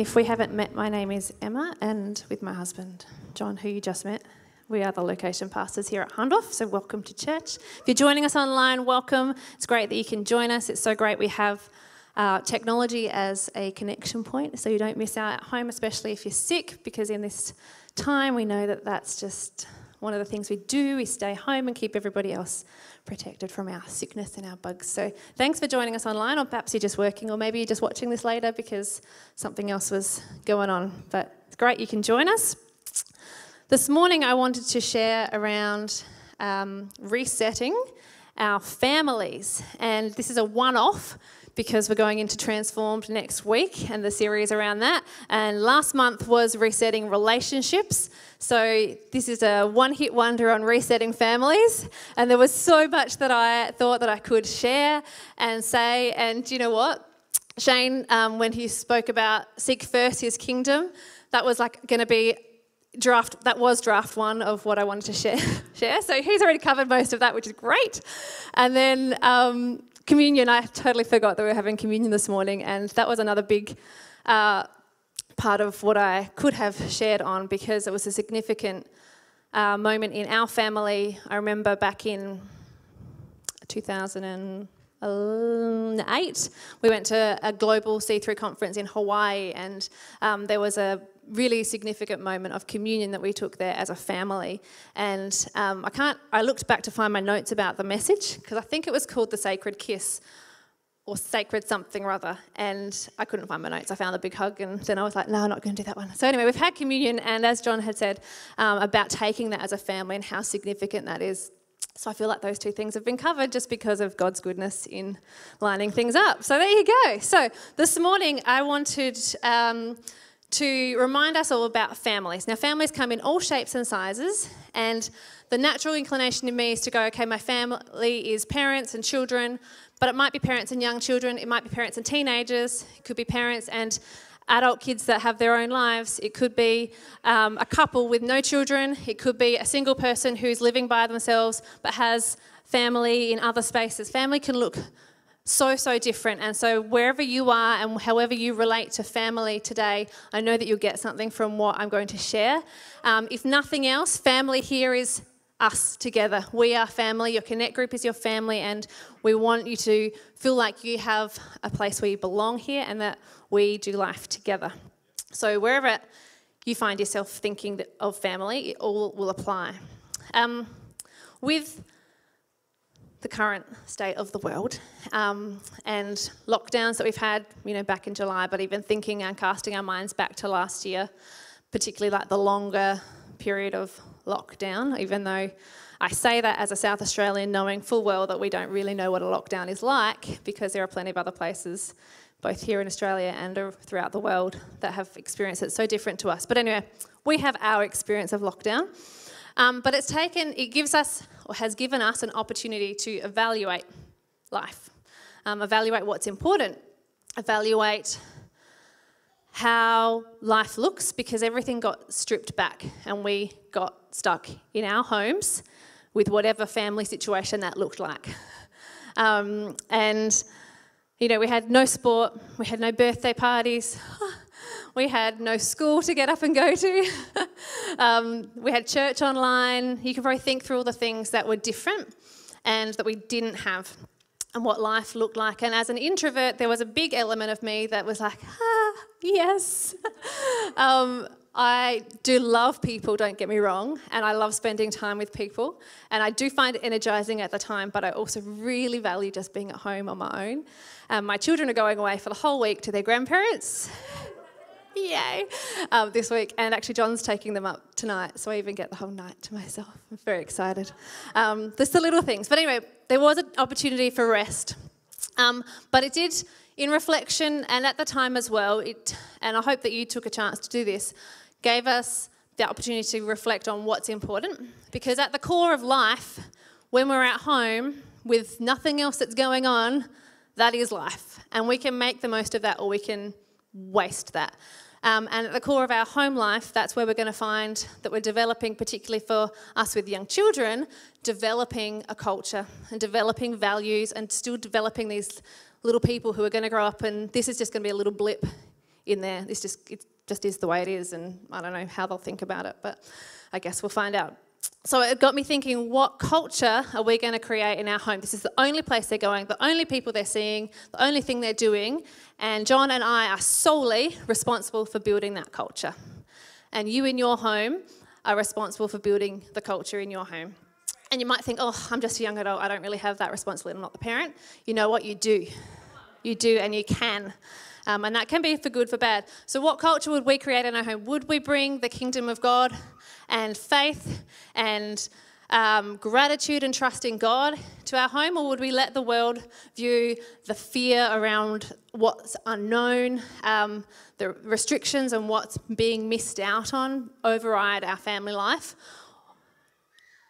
If we haven't met, my name is Emma, and with my husband, John, who you just met, we are the location pastors here at Hahndorf, so welcome to church. If you're joining us online, welcome. It's great that you can join us. It's so great we have uh, technology as a connection point so you don't miss out at home, especially if you're sick, because in this time we know that that's just one of the things we do. We stay home and keep everybody else protected from our sickness and our bugs. So thanks for joining us online, or perhaps you're just working, or maybe you're just watching this later because something else was going on. But it's great you can join us. This morning, I wanted to share around um, resetting our families, and this is a one off because we're going into Transformed next week and the series around that. And last month was resetting relationships. So this is a one hit wonder on resetting families. And there was so much that I thought that I could share and say. And you know what? Shane, um, when he spoke about seek first his kingdom, that was like going to be draft that was draft one of what I wanted to share. share. So he's already covered most of that, which is great. And then um, communion, I totally forgot that we were having communion this morning, and that was another big uh, part of what I could have shared on because it was a significant uh, moment in our family. I remember back in 2008, we went to a global C3 conference in Hawaii, and um, there was a really significant moment of communion that we took there as a family. And um, I can't, I looked back to find my notes about the message because I think it was called the Sacred Kiss or Sacred something or other. And I couldn't find my notes. I found the big hug and then I was like, no, I'm not going to do that one. So anyway, we've had communion and as John had said um, about taking that as a family and how significant that is. So I feel like those two things have been covered just because of God's goodness in lining things up. So there you go. So this morning I wanted um, to remind us all about families. Now, families come in all shapes and sizes, and the natural inclination in me is to go, okay, my family is parents and children, but it might be parents and young children, it might be parents and teenagers, it could be parents and adult kids that have their own lives, it could be um, a couple with no children, it could be a single person who's living by themselves but has family in other spaces. Family can look so, so different. And so, wherever you are and however you relate to family today, I know that you'll get something from what I'm going to share. Um, if nothing else, family here is us together. We are family. Your Connect group is your family, and we want you to feel like you have a place where you belong here and that we do life together. So, wherever you find yourself thinking of family, it all will apply. Um, with the current state of the world um, and lockdowns that we've had, you know, back in July, but even thinking and casting our minds back to last year, particularly like the longer period of lockdown, even though I say that as a South Australian, knowing full well that we don't really know what a lockdown is like because there are plenty of other places, both here in Australia and throughout the world, that have experienced it so different to us. But anyway, we have our experience of lockdown. Um, but it's taken, it gives us, or has given us, an opportunity to evaluate life, um, evaluate what's important, evaluate how life looks because everything got stripped back and we got stuck in our homes with whatever family situation that looked like. Um, and, you know, we had no sport, we had no birthday parties. We had no school to get up and go to. um, we had church online. You can probably think through all the things that were different and that we didn't have and what life looked like. And as an introvert, there was a big element of me that was like, ah, yes. um, I do love people, don't get me wrong, and I love spending time with people. And I do find it energizing at the time, but I also really value just being at home on my own. Um, my children are going away for the whole week to their grandparents. Yay! Um, this week, and actually, John's taking them up tonight, so I even get the whole night to myself. I'm very excited. Um, there's the little things, but anyway, there was an opportunity for rest, um, but it did, in reflection and at the time as well. It, and I hope that you took a chance to do this. Gave us the opportunity to reflect on what's important, because at the core of life, when we're at home with nothing else that's going on, that is life, and we can make the most of that, or we can waste that. Um, and at the core of our home life, that's where we're going to find that we're developing, particularly for us with young children, developing a culture and developing values and still developing these little people who are going to grow up and this is just going to be a little blip in there. This just it just is the way it is, and I don't know how they'll think about it, but I guess we'll find out. So it got me thinking, what culture are we going to create in our home? This is the only place they're going, the only people they're seeing, the only thing they're doing, and John and I are solely responsible for building that culture. And you in your home are responsible for building the culture in your home. And you might think, oh, I'm just a young adult, I don't really have that responsibility, I'm not the parent. You know what? You do. You do, and you can. Um, and that can be for good, for bad. So, what culture would we create in our home? Would we bring the kingdom of God and faith and um, gratitude and trust in God to our home, or would we let the world view the fear around what's unknown, um, the restrictions and what's being missed out on override our family life?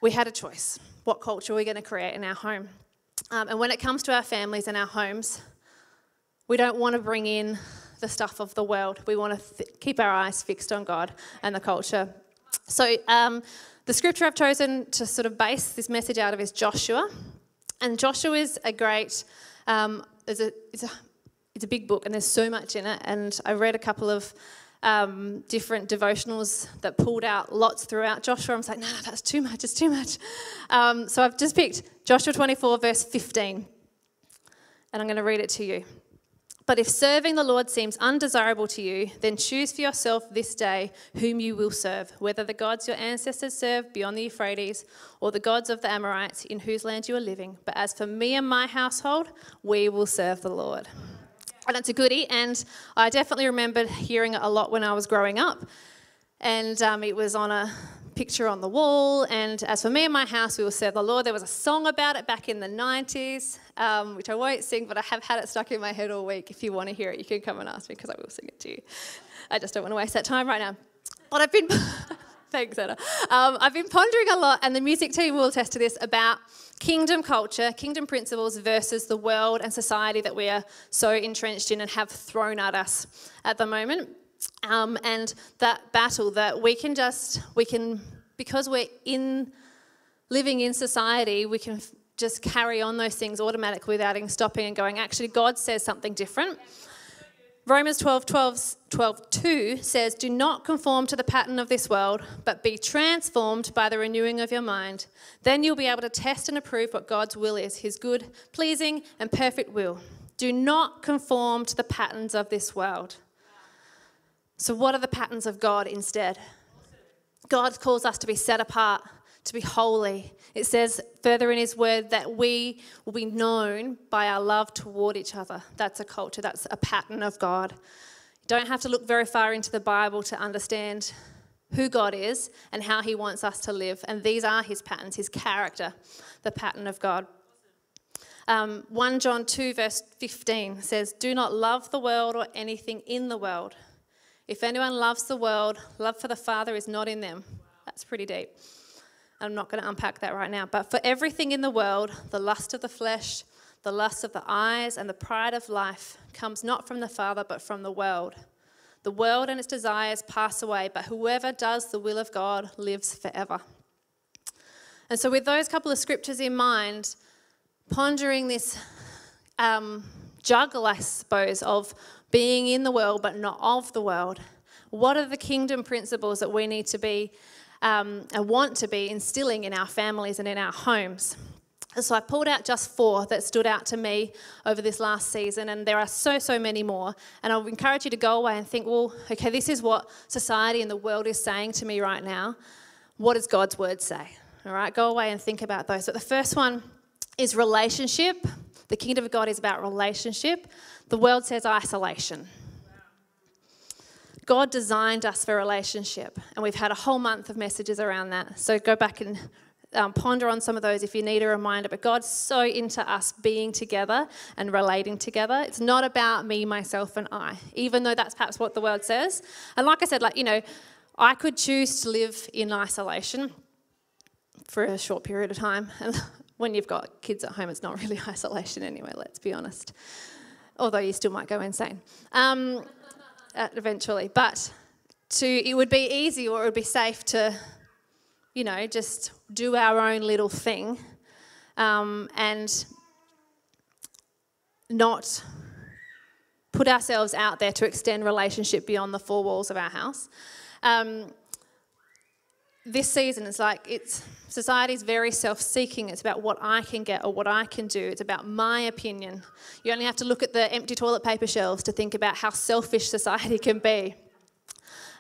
We had a choice. What culture are we going to create in our home? Um, and when it comes to our families and our homes, we don't want to bring in the stuff of the world. We want to th- keep our eyes fixed on God and the culture. So, um, the scripture I've chosen to sort of base this message out of is Joshua. And Joshua is a great, um, it's, a, it's, a, it's a big book and there's so much in it. And I read a couple of um, different devotionals that pulled out lots throughout Joshua. I was like, no, that's too much, it's too much. Um, so I've just picked Joshua 24, verse 15. And I'm going to read it to you. But if serving the Lord seems undesirable to you, then choose for yourself this day whom you will serve, whether the gods your ancestors served beyond the Euphrates or the gods of the Amorites in whose land you are living. But as for me and my household, we will serve the Lord. And it's a goodie, and I definitely remember hearing it a lot when I was growing up. And um, it was on a picture on the wall. And as for me and my house, we will serve the Lord. There was a song about it back in the 90s, um, which I won't sing, but I have had it stuck in my head all week. If you want to hear it, you can come and ask me because I will sing it to you. I just don't want to waste that time right now. But I've been. Thanks, Anna. Um, I've been pondering a lot, and the music team will attest to this about kingdom culture, kingdom principles versus the world and society that we are so entrenched in and have thrown at us at the moment. Um, and that battle that we can just, we can, because we're in, living in society, we can just carry on those things automatically without stopping and going, actually, God says something different. Romans 12, 12, 12 2 says, Do not conform to the pattern of this world, but be transformed by the renewing of your mind. Then you'll be able to test and approve what God's will is, his good, pleasing, and perfect will. Do not conform to the patterns of this world. So, what are the patterns of God instead? God calls us to be set apart, to be holy. It says further in His word that we will be known by our love toward each other. That's a culture, that's a pattern of God. You don't have to look very far into the Bible to understand who God is and how He wants us to live. And these are His patterns, His character, the pattern of God. Um, 1 John 2, verse 15 says, Do not love the world or anything in the world. If anyone loves the world, love for the Father is not in them. That's pretty deep. I'm not going to unpack that right now. But for everything in the world, the lust of the flesh, the lust of the eyes, and the pride of life comes not from the Father, but from the world. The world and its desires pass away, but whoever does the will of God lives forever. And so, with those couple of scriptures in mind, pondering this um, juggle, I suppose, of being in the world but not of the world? What are the kingdom principles that we need to be um, and want to be instilling in our families and in our homes? so I pulled out just four that stood out to me over this last season, and there are so, so many more. And I would encourage you to go away and think, well, okay, this is what society and the world is saying to me right now. What does God's word say? All right, go away and think about those. But the first one is relationship. The kingdom of God is about relationship. The world says isolation. God designed us for relationship, and we've had a whole month of messages around that. So go back and um, ponder on some of those if you need a reminder. But God's so into us being together and relating together. It's not about me, myself, and I, even though that's perhaps what the world says. And like I said, like, you know, I could choose to live in isolation for a short period of time. And when you've got kids at home, it's not really isolation anyway, let's be honest although you still might go insane um, uh, eventually. But to it would be easy or it would be safe to, you know, just do our own little thing um, and not put ourselves out there to extend relationship beyond the four walls of our house. Um, this season is like it's society's very self-seeking. It's about what i can get or what i can do. It's about my opinion. You only have to look at the empty toilet paper shelves to think about how selfish society can be.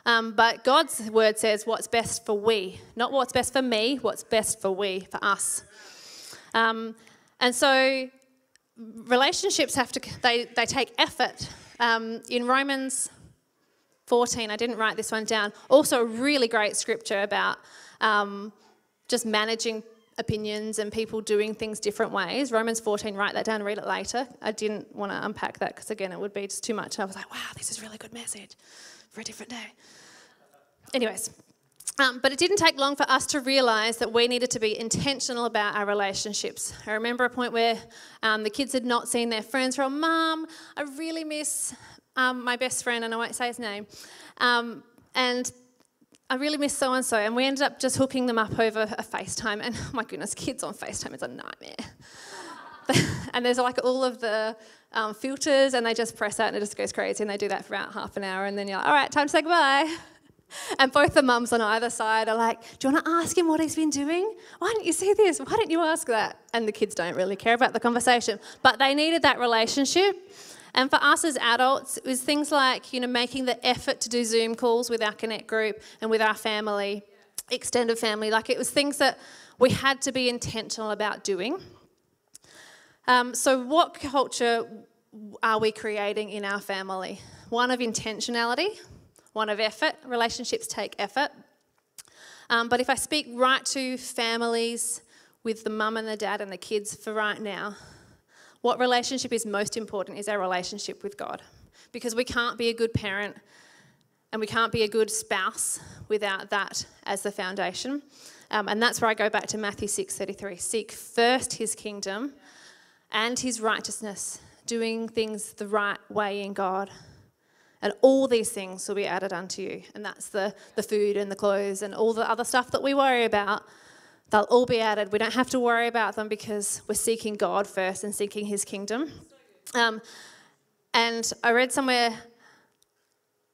Um, but god's word says what's best for we not what's best for me what's best for we for us. Um, and so relationships have to they, they take effort. Um, in romans 14. I didn't write this one down. Also, a really great scripture about um, just managing opinions and people doing things different ways. Romans 14, write that down, read it later. I didn't want to unpack that because, again, it would be just too much. I was like, wow, this is a really good message for a different day. Anyways, um, but it didn't take long for us to realize that we needed to be intentional about our relationships. I remember a point where um, the kids had not seen their friends from, Mum, I really miss um, my best friend, and I won't say his name, um, and I really miss so and so. And we ended up just hooking them up over a FaceTime. And oh my goodness, kids on FaceTime is a nightmare. and there's like all of the um, filters, and they just press out and it just goes crazy. And they do that for about half an hour. And then you're like, all right, time to say goodbye. And both the mums on either side are like, Do you want to ask him what he's been doing? Why don't you see this? Why don't you ask that? And the kids don't really care about the conversation. But they needed that relationship. And for us as adults, it was things like, you know, making the effort to do Zoom calls with our Connect group and with our family, extended family. Like it was things that we had to be intentional about doing. Um, so, what culture are we creating in our family? One of intentionality, one of effort. Relationships take effort. Um, but if I speak right to families with the mum and the dad and the kids for right now, what relationship is most important is our relationship with God. Because we can't be a good parent and we can't be a good spouse without that as the foundation. Um, and that's where I go back to Matthew 6:33. Seek first his kingdom and his righteousness, doing things the right way in God. And all these things will be added unto you. And that's the, the food and the clothes and all the other stuff that we worry about They'll all be added. We don't have to worry about them because we're seeking God first and seeking His kingdom. Um, and I read somewhere,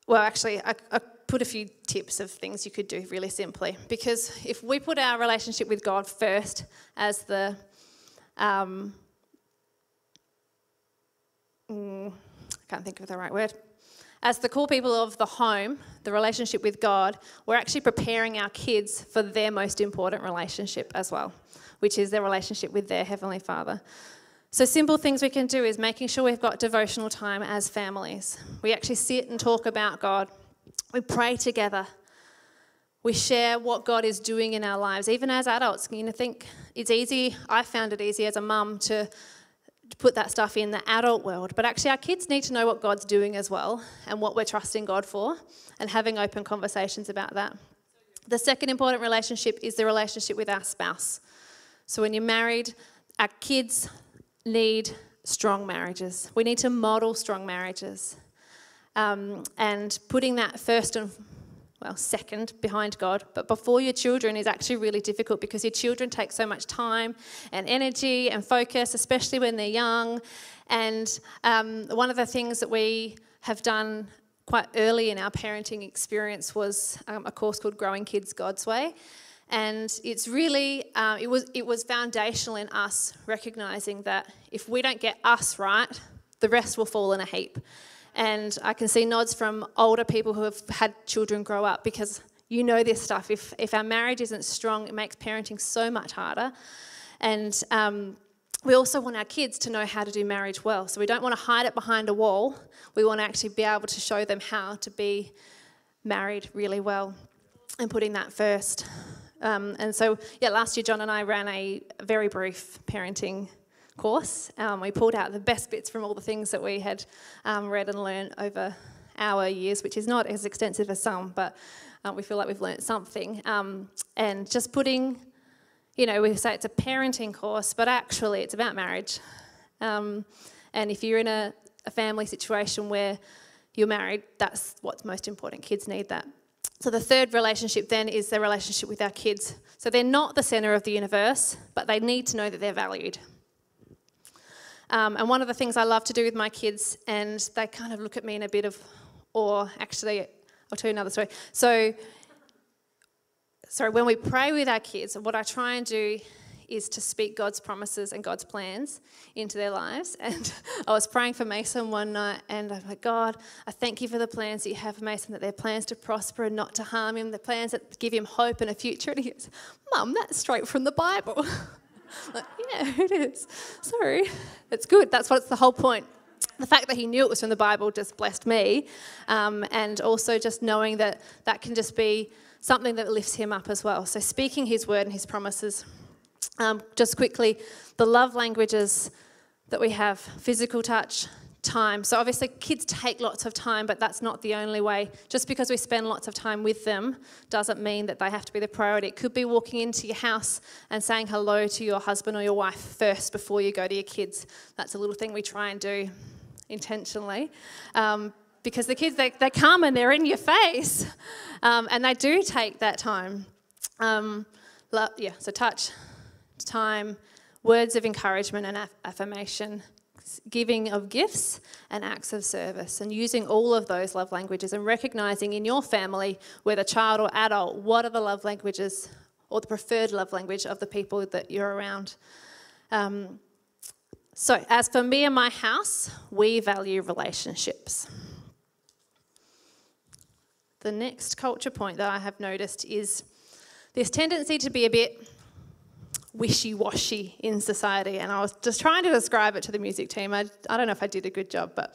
well, actually, I, I put a few tips of things you could do really simply. Because if we put our relationship with God first as the um, mm, I can't think of the right word as the core people of the home, the relationship with God, we're actually preparing our kids for their most important relationship as well, which is their relationship with their Heavenly Father. So, simple things we can do is making sure we've got devotional time as families. We actually sit and talk about God, we pray together. We share what God is doing in our lives, even as adults. You know, think it's easy. I found it easy as a mum to put that stuff in the adult world. But actually, our kids need to know what God's doing as well and what we're trusting God for and having open conversations about that. The second important relationship is the relationship with our spouse. So, when you're married, our kids need strong marriages. We need to model strong marriages. Um, and putting that first and well, second behind God, but before your children is actually really difficult because your children take so much time and energy and focus, especially when they're young. And um, one of the things that we have done quite early in our parenting experience was um, a course called Growing Kids God's Way. And it's really, uh, it, was, it was foundational in us recognizing that if we don't get us right, the rest will fall in a heap. And I can see nods from older people who have had children grow up because you know this stuff. If, if our marriage isn't strong, it makes parenting so much harder. And um, we also want our kids to know how to do marriage well. So we don't want to hide it behind a wall. We want to actually be able to show them how to be married really well and putting that first. Um, and so, yeah, last year John and I ran a very brief parenting course. Um, we pulled out the best bits from all the things that we had um, read and learned over our years, which is not as extensive as some, but uh, we feel like we've learned something. Um, and just putting, you know, we say it's a parenting course, but actually it's about marriage. Um, and if you're in a, a family situation where you're married, that's what's most important. Kids need that. So the third relationship then is the relationship with our kids. So they're not the center of the universe, but they need to know that they're valued. Um, and one of the things I love to do with my kids, and they kind of look at me in a bit of awe. Actually, I'll tell you another story. So, sorry, when we pray with our kids, what I try and do is to speak God's promises and God's plans into their lives. And I was praying for Mason one night, and I'm like, God, I thank you for the plans that you have for Mason, that they're plans to prosper and not to harm him, the plans that give him hope and a future. And he goes, Mum, that's straight from the Bible. like, yeah, it is. Sorry. It's good. That's what's the whole point. The fact that he knew it was from the Bible just blessed me. Um, and also just knowing that that can just be something that lifts him up as well. So speaking his word and his promises. Um, just quickly, the love languages that we have physical touch, time. So, obviously, kids take lots of time, but that's not the only way. Just because we spend lots of time with them doesn't mean that they have to be the priority. It could be walking into your house and saying hello to your husband or your wife first before you go to your kids. That's a little thing we try and do intentionally. Um, because the kids, they, they come and they're in your face, um, and they do take that time. Um, yeah, so touch, time, words of encouragement and affirmation, giving of gifts and acts of service, and using all of those love languages and recognizing in your family, whether child or adult, what are the love languages or the preferred love language of the people that you're around. Um, so, as for me and my house, we value relationships. The next culture point that I have noticed is this tendency to be a bit wishy washy in society. And I was just trying to describe it to the music team. I, I don't know if I did a good job, but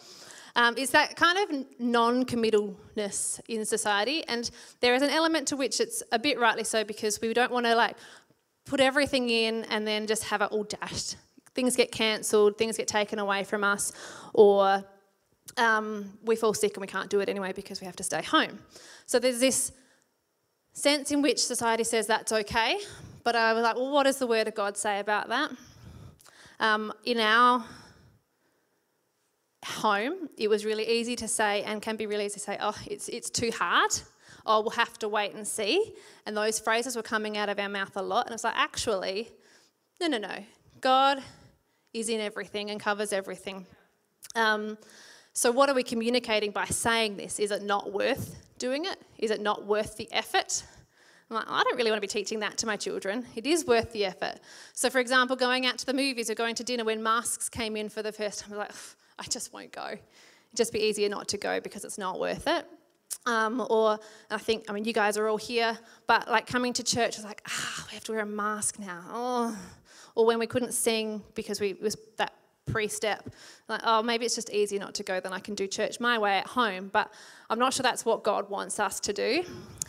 um, is that kind of non committalness in society. And there is an element to which it's a bit rightly so because we don't want to like put everything in and then just have it all dashed. Things get cancelled, things get taken away from us, or um, we fall sick and we can't do it anyway because we have to stay home. So there's this sense in which society says that's okay, but I was like, well, what does the Word of God say about that? Um, in our home, it was really easy to say, and can be really easy to say, oh, it's, it's too hard. Oh, we'll have to wait and see. And those phrases were coming out of our mouth a lot. And it's like, actually, no, no, no. God is in everything and covers everything. Um, so, what are we communicating by saying this? Is it not worth doing it? Is it not worth the effort? I'm like, I don't really want to be teaching that to my children. It is worth the effort. So, for example, going out to the movies or going to dinner when masks came in for the first time, I was like, I just won't go. It'd just be easier not to go because it's not worth it. Um, or I think, I mean, you guys are all here, but like coming to church was like, ah, we have to wear a mask now. Oh. Or when we couldn't sing because we was that pre-step, like, oh, maybe it's just easier not to go, then I can do church my way at home. But I'm not sure that's what God wants us to do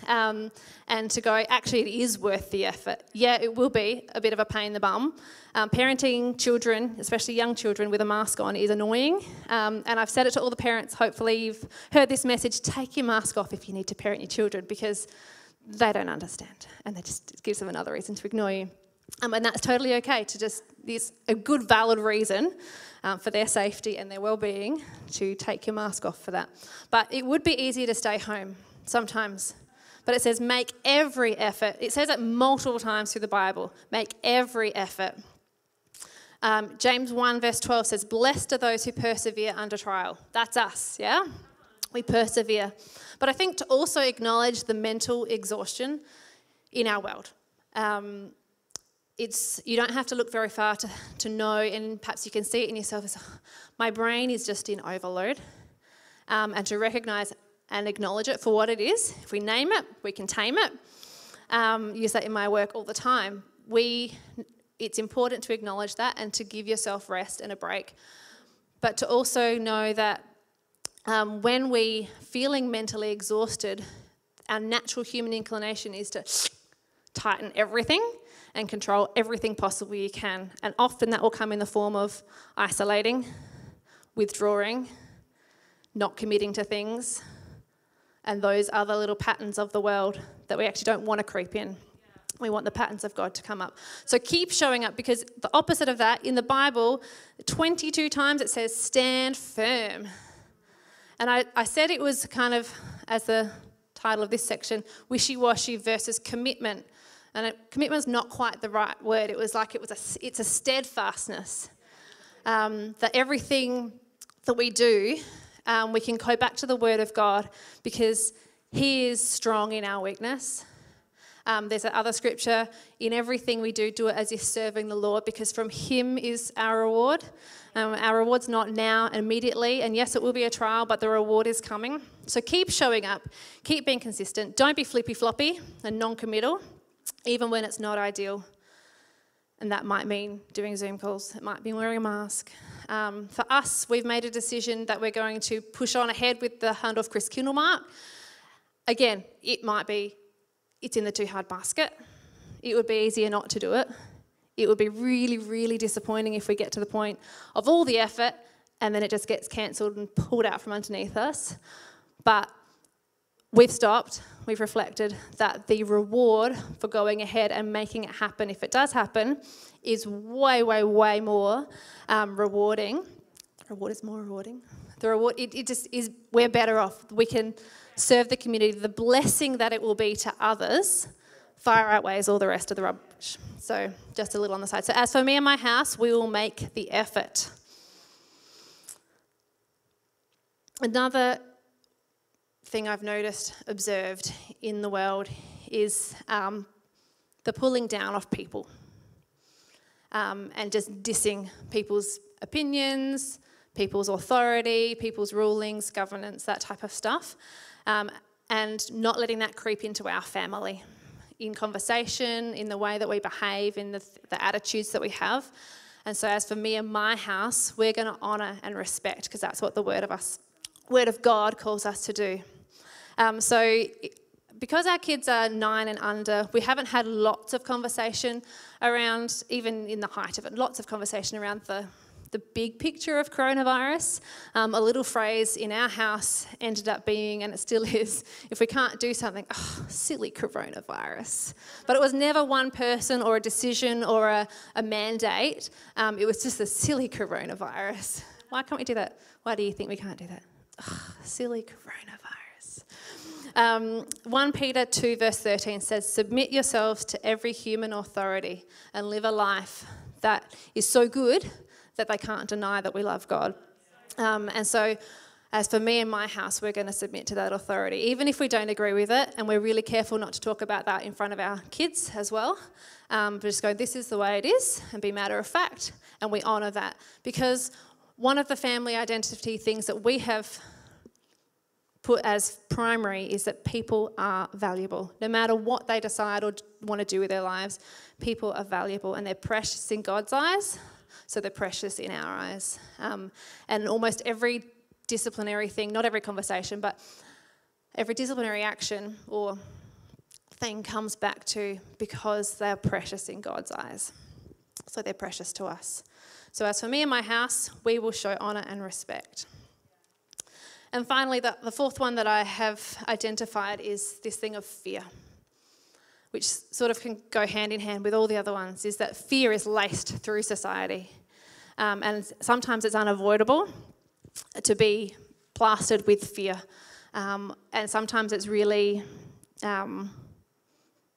um, and to go, actually, it is worth the effort. Yeah, it will be a bit of a pain in the bum. Um, parenting children, especially young children, with a mask on is annoying. Um, and I've said it to all the parents. Hopefully, you've heard this message take your mask off if you need to parent your children because they don't understand. And that just gives them another reason to ignore you. Um, and that's totally okay to just, there's a good, valid reason um, for their safety and their well-being to take your mask off for that. But it would be easier to stay home sometimes but it says, make every effort. It says it multiple times through the Bible make every effort. Um, James 1, verse 12 says, Blessed are those who persevere under trial. That's us, yeah? We persevere. But I think to also acknowledge the mental exhaustion in our world. Um, it's you don't have to look very far to, to know, and perhaps you can see it in yourself as my brain is just in overload. Um, and to recognize and acknowledge it for what it is. If we name it, we can tame it. Um, use that in my work all the time. We, it's important to acknowledge that and to give yourself rest and a break, but to also know that um, when we feeling mentally exhausted, our natural human inclination is to tighten everything and control everything possible you can. And often that will come in the form of isolating, withdrawing, not committing to things, and those other little patterns of the world that we actually don't want to creep in. We want the patterns of God to come up. So keep showing up because the opposite of that, in the Bible, 22 times it says, stand firm. And I, I said it was kind of, as the title of this section, wishy washy versus commitment. And commitment is not quite the right word. It was like it was a, it's a steadfastness. um, that everything that we do, um, we can go back to the Word of God because He is strong in our weakness. Um, there's another scripture in everything we do, do it as if serving the Lord, because from Him is our reward. Um, our reward's not now, immediately, and yes, it will be a trial, but the reward is coming. So keep showing up, keep being consistent. Don't be flippy floppy and non committal, even when it's not ideal. And that might mean doing Zoom calls, it might be wearing a mask. Um, for us, we've made a decision that we're going to push on ahead with the Hahndorf Christkindlmark. Again, it might be it's in the too hard basket. It would be easier not to do it. It would be really, really disappointing if we get to the point of all the effort and then it just gets cancelled and pulled out from underneath us. But we've stopped, we've reflected that the reward for going ahead and making it happen, if it does happen, is way, way, way more um, rewarding. Reward is more rewarding. The reward, it, it just is, we're better off. We can serve the community, the blessing that it will be to others far outweighs all the rest of the rubbish. So, just a little on the side. So, as for me and my house, we will make the effort. Another thing I've noticed, observed in the world is um, the pulling down of people um, and just dissing people's opinions, people's authority, people's rulings, governance, that type of stuff um, and not letting that creep into our family in conversation, in the way that we behave, in the, the attitudes that we have. And so, as for me and my house, we're going to honour and respect because that's what the word of us, word of God, calls us to do. Um, so, because our kids are nine and under, we haven't had lots of conversation around, even in the height of it, lots of conversation around the the big picture of coronavirus. Um, a little phrase in our house ended up being, and it still is, if we can't do something, oh, silly coronavirus. But it was never one person or a decision or a, a mandate, um, it was just a silly coronavirus. Why can't we do that? Why do you think we can't do that? Oh, silly coronavirus. Um, 1 Peter 2, verse 13 says, Submit yourselves to every human authority and live a life that is so good that they can't deny that we love God. Um, and so, as for me and my house, we're going to submit to that authority, even if we don't agree with it, and we're really careful not to talk about that in front of our kids as well. Um, but just go, this is the way it is, and be matter of fact, and we honour that. Because one of the family identity things that we have put as primary is that people are valuable. No matter what they decide or want to do with their lives, people are valuable and they're precious in God's eyes so they're precious in our eyes. Um, and almost every disciplinary thing, not every conversation, but every disciplinary action or thing comes back to because they're precious in God's eyes. So they're precious to us. So, as for me and my house, we will show honour and respect. And finally, the, the fourth one that I have identified is this thing of fear which sort of can go hand in hand with all the other ones, is that fear is laced through society. Um, and sometimes it's unavoidable to be plastered with fear. Um, and sometimes it's really, um,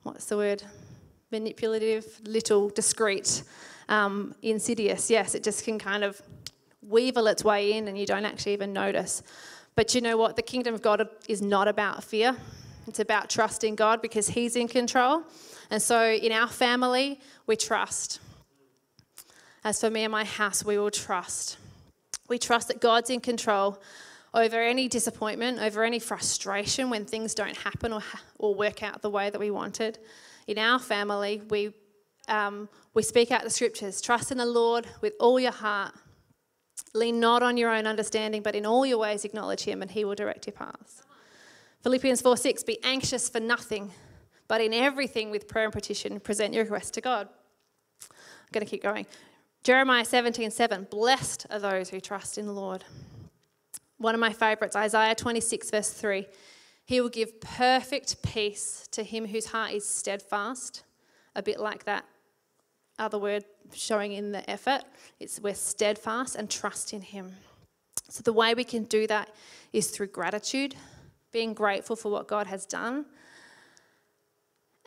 what's the word? Manipulative, little, discreet, um, insidious. Yes, it just can kind of weevil its way in and you don't actually even notice. But you know what? The kingdom of God is not about fear. It's about trusting God because He's in control. And so in our family, we trust. As for me and my house, we will trust. We trust that God's in control over any disappointment, over any frustration when things don't happen or, or work out the way that we wanted. In our family, we, um, we speak out the scriptures trust in the Lord with all your heart. Lean not on your own understanding, but in all your ways acknowledge Him, and He will direct your paths. Philippians 4 6, be anxious for nothing, but in everything with prayer and petition, present your request to God. I'm going to keep going. Jeremiah 17 7, blessed are those who trust in the Lord. One of my favourites, Isaiah 26, verse 3. He will give perfect peace to him whose heart is steadfast. A bit like that other word showing in the effort. It's we're steadfast and trust in him. So the way we can do that is through gratitude, being grateful for what God has done.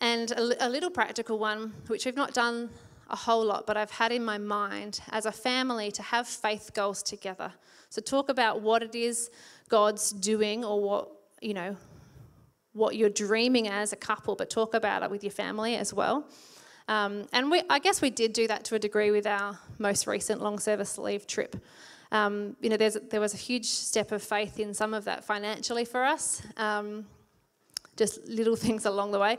And a, a little practical one, which we've not done a whole lot, but I've had in my mind as a family to have faith goals together. So talk about what it is God's doing or what, you know, what you're dreaming as a couple, but talk about it with your family as well. Um, and we, I guess we did do that to a degree with our most recent long service leave trip. Um, you know, there was a huge step of faith in some of that financially for us, um, just little things along the way.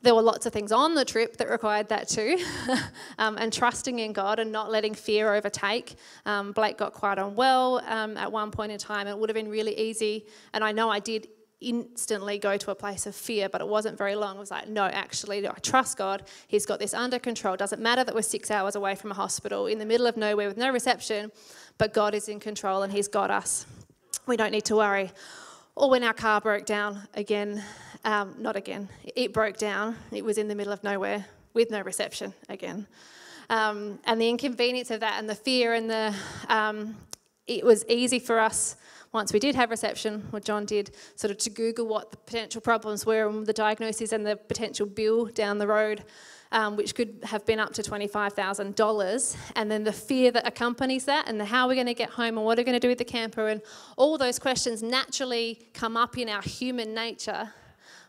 There were lots of things on the trip that required that too, um, and trusting in God and not letting fear overtake. Um, Blake got quite unwell um, at one point in time. It would have been really easy, and I know I did instantly go to a place of fear, but it wasn't very long. It was like, no, actually, I trust God. He's got this under control. Doesn't matter that we're six hours away from a hospital in the middle of nowhere with no reception, but God is in control and He's got us. We don't need to worry. Or when our car broke down again, um, not again, it broke down. It was in the middle of nowhere with no reception again. Um, and the inconvenience of that and the fear and the, um, it was easy for us once we did have reception, what John did, sort of to Google what the potential problems were and the diagnosis and the potential bill down the road, um, which could have been up to $25,000. And then the fear that accompanies that and the how we're going to get home and what are we going to do with the camper and all those questions naturally come up in our human nature.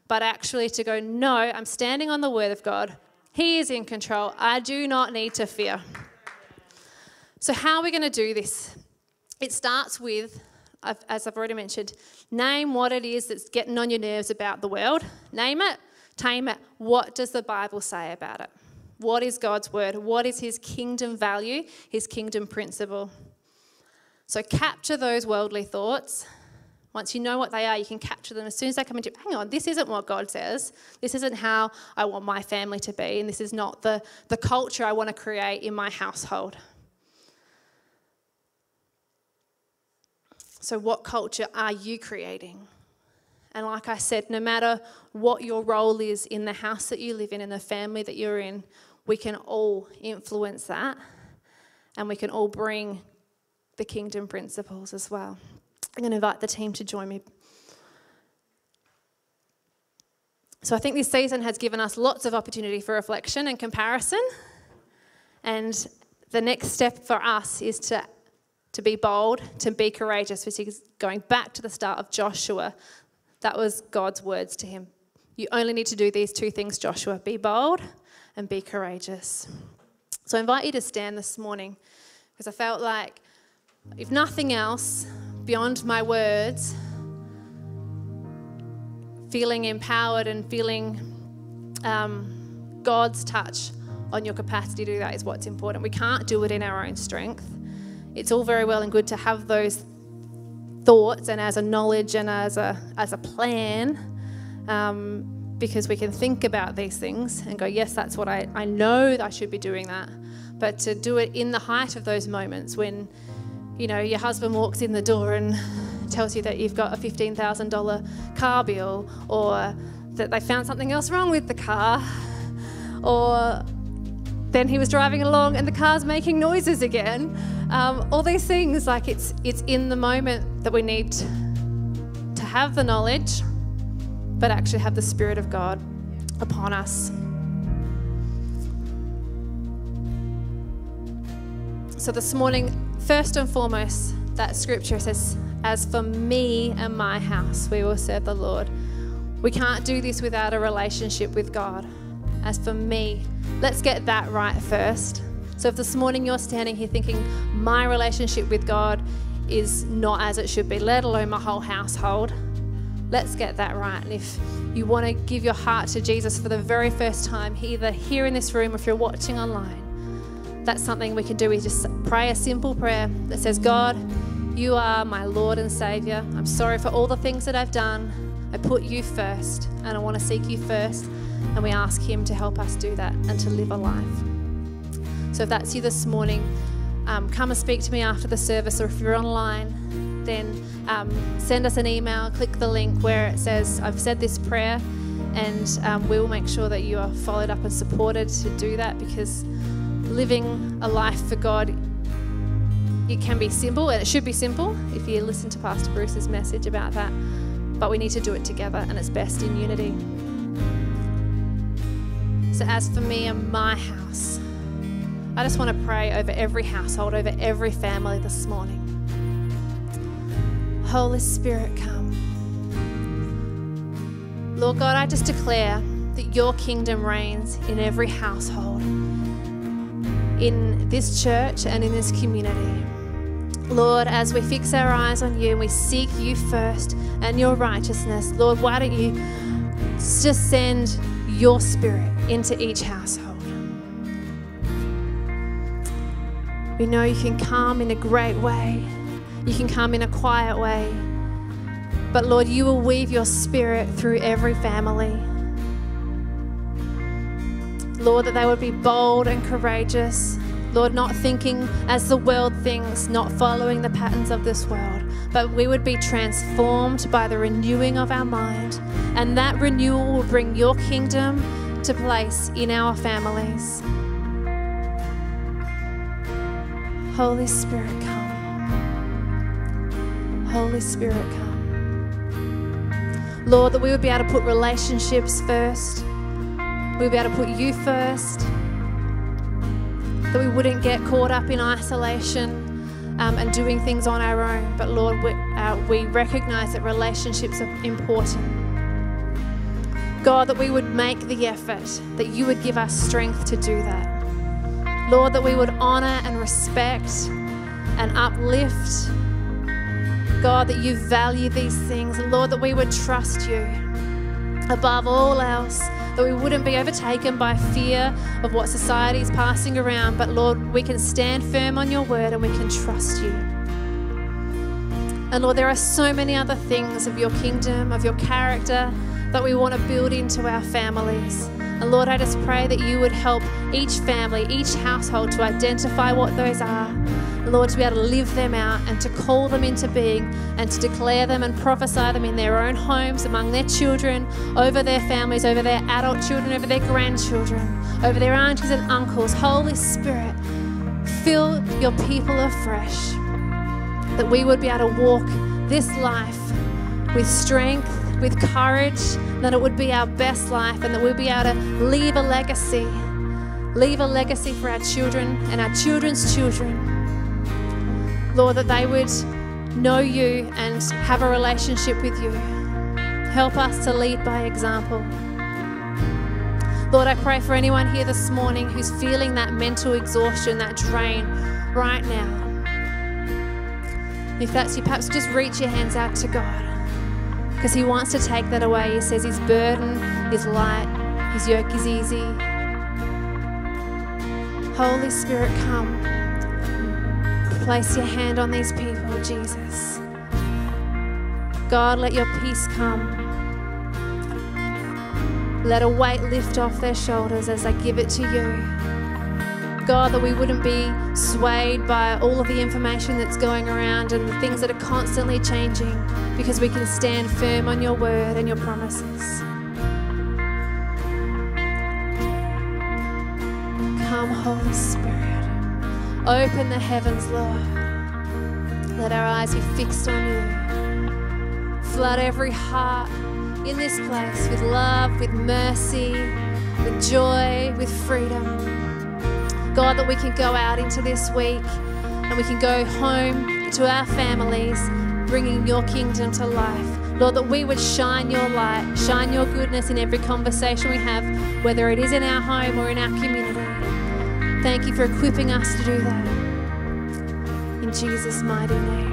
But actually to go, no, I'm standing on the word of God. He is in control. I do not need to fear. So, how are we going to do this? It starts with as I've already mentioned, name what it is that's getting on your nerves about the world. Name it, tame it. What does the Bible say about it? What is God's word? What is his kingdom value, his kingdom principle? So capture those worldly thoughts. Once you know what they are, you can capture them as soon as they come into hang on, this isn't what God says. This isn't how I want my family to be, and this is not the, the culture I want to create in my household. So, what culture are you creating? And like I said, no matter what your role is in the house that you live in, in the family that you're in, we can all influence that and we can all bring the kingdom principles as well. I'm going to invite the team to join me. So I think this season has given us lots of opportunity for reflection and comparison. And the next step for us is to to be bold, to be courageous, which is going back to the start of Joshua. That was God's words to him. You only need to do these two things, Joshua be bold and be courageous. So I invite you to stand this morning because I felt like, if nothing else, beyond my words, feeling empowered and feeling um, God's touch on your capacity to do that is what's important. We can't do it in our own strength it's all very well and good to have those thoughts and as a knowledge and as a, as a plan um, because we can think about these things and go, yes, that's what I, I know I should be doing that. But to do it in the height of those moments when, you know, your husband walks in the door and tells you that you've got a $15,000 car bill or that they found something else wrong with the car or then he was driving along and the car's making noises again. Um, all these things, like it's it's in the moment that we need to have the knowledge, but actually have the Spirit of God upon us. So this morning, first and foremost, that scripture says, As for me and my house, we will serve the Lord. We can't do this without a relationship with God. As for me, let's get that right first. So if this morning you're standing here thinking, my relationship with God is not as it should be, let alone my whole household, let's get that right. And if you want to give your heart to Jesus for the very first time, either here in this room or if you're watching online, that's something we can do. We just pray a simple prayer that says, God, you are my Lord and Savior. I'm sorry for all the things that I've done. I put you first and I want to seek you first. And we ask Him to help us do that and to live a life. So if that's you this morning, um, come and speak to me after the service, or if you're online, then um, send us an email, click the link where it says, I've said this prayer, and um, we will make sure that you are followed up and supported to do that because living a life for God. It can be simple, and it should be simple if you listen to Pastor Bruce's message about that. But we need to do it together, and it's best in unity. So, as for me and my house, I just want to pray over every household, over every family this morning. Holy Spirit, come. Lord God, I just declare that your kingdom reigns in every household, in this church and in this community. Lord, as we fix our eyes on you and we seek you first and your righteousness, Lord, why don't you just send your spirit into each household? We know you can come in a great way, you can come in a quiet way. But Lord, you will weave your spirit through every family. Lord, that they would be bold and courageous. Lord, not thinking as the world thinks, not following the patterns of this world, but we would be transformed by the renewing of our mind. And that renewal will bring your kingdom to place in our families. Holy Spirit, come. Holy Spirit, come. Lord, that we would be able to put relationships first. We would be able to put you first. That we wouldn't get caught up in isolation um, and doing things on our own. But Lord, we, uh, we recognize that relationships are important. God, that we would make the effort, that you would give us strength to do that. Lord, that we would honor and respect and uplift. God, that you value these things. Lord, that we would trust you above all else, that we wouldn't be overtaken by fear of what society is passing around, but Lord, we can stand firm on your word and we can trust you. And Lord, there are so many other things of your kingdom, of your character that we want to build into our families. And Lord, I just pray that you would help each family, each household to identify what those are. Lord, to be able to live them out and to call them into being and to declare them and prophesy them in their own homes, among their children, over their families, over their adult children, over their grandchildren, over their aunties and uncles. Holy Spirit, fill your people afresh that we would be able to walk this life with strength with courage, that it would be our best life, and that we'll be able to leave a legacy, leave a legacy for our children and our children's children. Lord, that they would know you and have a relationship with you. Help us to lead by example. Lord, I pray for anyone here this morning who's feeling that mental exhaustion, that drain right now. If that's you, perhaps just reach your hands out to God because He wants to take that away. He says His burden is light, His yoke is easy. Holy Spirit, come. Place your hand on these people, Jesus. God, let your peace come. Let a weight lift off their shoulders as they give it to you. God, that we wouldn't be swayed by all of the information that's going around and the things that are constantly changing because we can stand firm on your word and your promises. Come, Holy Spirit. Open the heavens, Lord. Let our eyes be fixed on you. Flood every heart in this place with love, with mercy, with joy, with freedom. God, that we can go out into this week and we can go home to our families, bringing your kingdom to life. Lord, that we would shine your light, shine your goodness in every conversation we have, whether it is in our home or in our community. Thank you for equipping us to do that. In Jesus' mighty name.